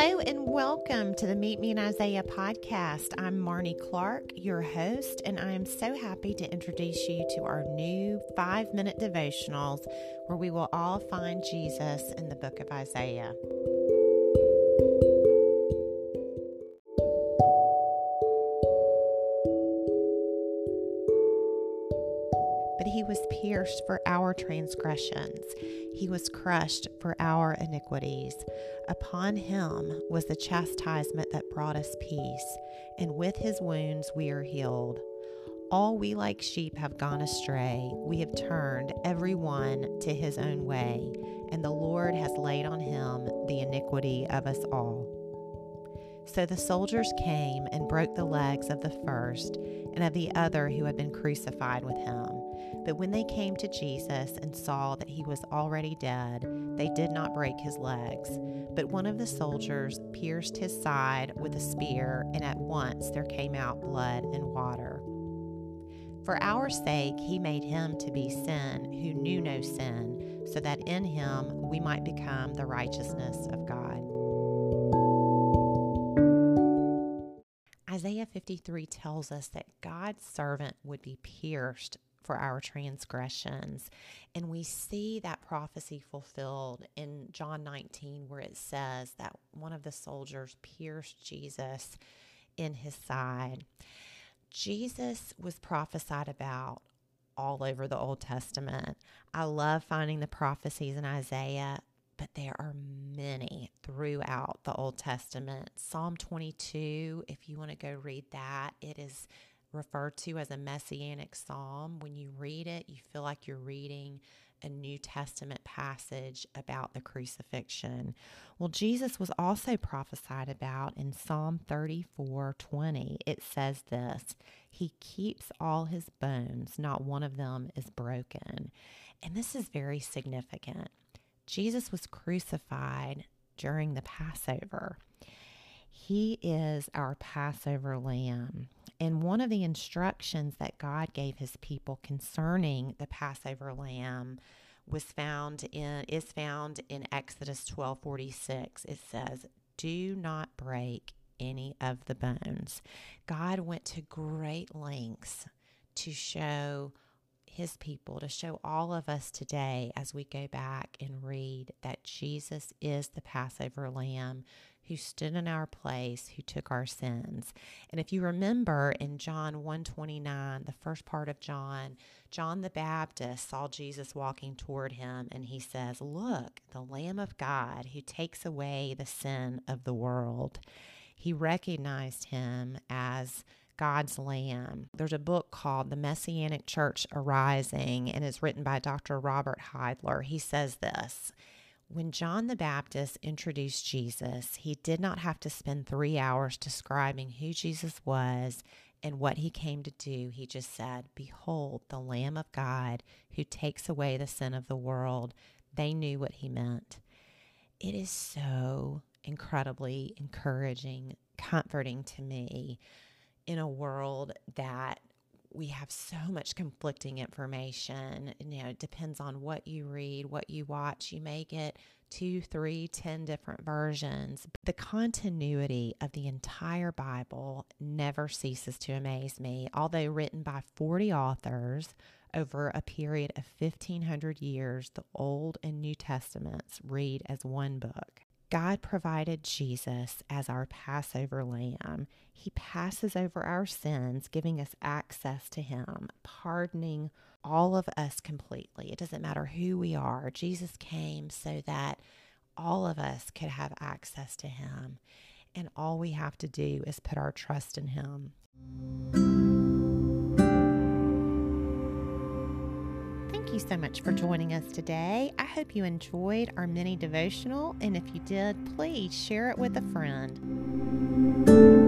Hello and welcome to the Meet Me in Isaiah podcast. I'm Marnie Clark, your host, and I am so happy to introduce you to our new five minute devotionals where we will all find Jesus in the book of Isaiah. But he was pierced for our transgressions, he was crushed for our iniquities. Upon him was the chastisement that brought us peace, and with his wounds we are healed. All we like sheep have gone astray. We have turned every one to his own way, and the Lord has laid on him the iniquity of us all. So the soldiers came and broke the legs of the first and of the other who had been crucified with him. But when they came to Jesus and saw that he was already dead, they did not break his legs. But one of the soldiers pierced his side with a spear, and at once there came out blood and water. For our sake, he made him to be sin who knew no sin, so that in him we might become the righteousness of God. Isaiah 53 tells us that God's servant would be pierced for our transgressions. And we see that prophecy fulfilled in John 19, where it says that one of the soldiers pierced Jesus in his side. Jesus was prophesied about all over the Old Testament. I love finding the prophecies in Isaiah but there are many throughout the Old Testament. Psalm 22, if you want to go read that, it is referred to as a messianic psalm. When you read it, you feel like you're reading a New Testament passage about the crucifixion. Well, Jesus was also prophesied about in Psalm 34 20. It says this He keeps all his bones, not one of them is broken. And this is very significant Jesus was crucified during the Passover. He is our Passover lamb. And one of the instructions that God gave his people concerning the Passover lamb was found in is found in Exodus 12:46. It says, "Do not break any of the bones." God went to great lengths to show his people, to show all of us today as we go back and read that Jesus is the Passover lamb who stood in our place, who took our sins. And if you remember in John 129, the first part of John, John the Baptist saw Jesus walking toward him and he says, "Look, the lamb of God who takes away the sin of the world." He recognized him as God's Lamb. There's a book called The Messianic Church Arising, and it's written by Dr. Robert Heidler. He says this When John the Baptist introduced Jesus, he did not have to spend three hours describing who Jesus was and what he came to do. He just said, Behold, the Lamb of God who takes away the sin of the world. They knew what he meant. It is so incredibly encouraging, comforting to me in a world that we have so much conflicting information. You know, it depends on what you read, what you watch. You may get two, three, ten different versions. The continuity of the entire Bible never ceases to amaze me. Although written by 40 authors over a period of 1,500 years, the Old and New Testaments read as one book. God provided Jesus as our Passover lamb. He passes over our sins, giving us access to Him, pardoning all of us completely. It doesn't matter who we are. Jesus came so that all of us could have access to Him. And all we have to do is put our trust in Him. so much for joining us today. I hope you enjoyed our mini devotional, and if you did, please share it with a friend.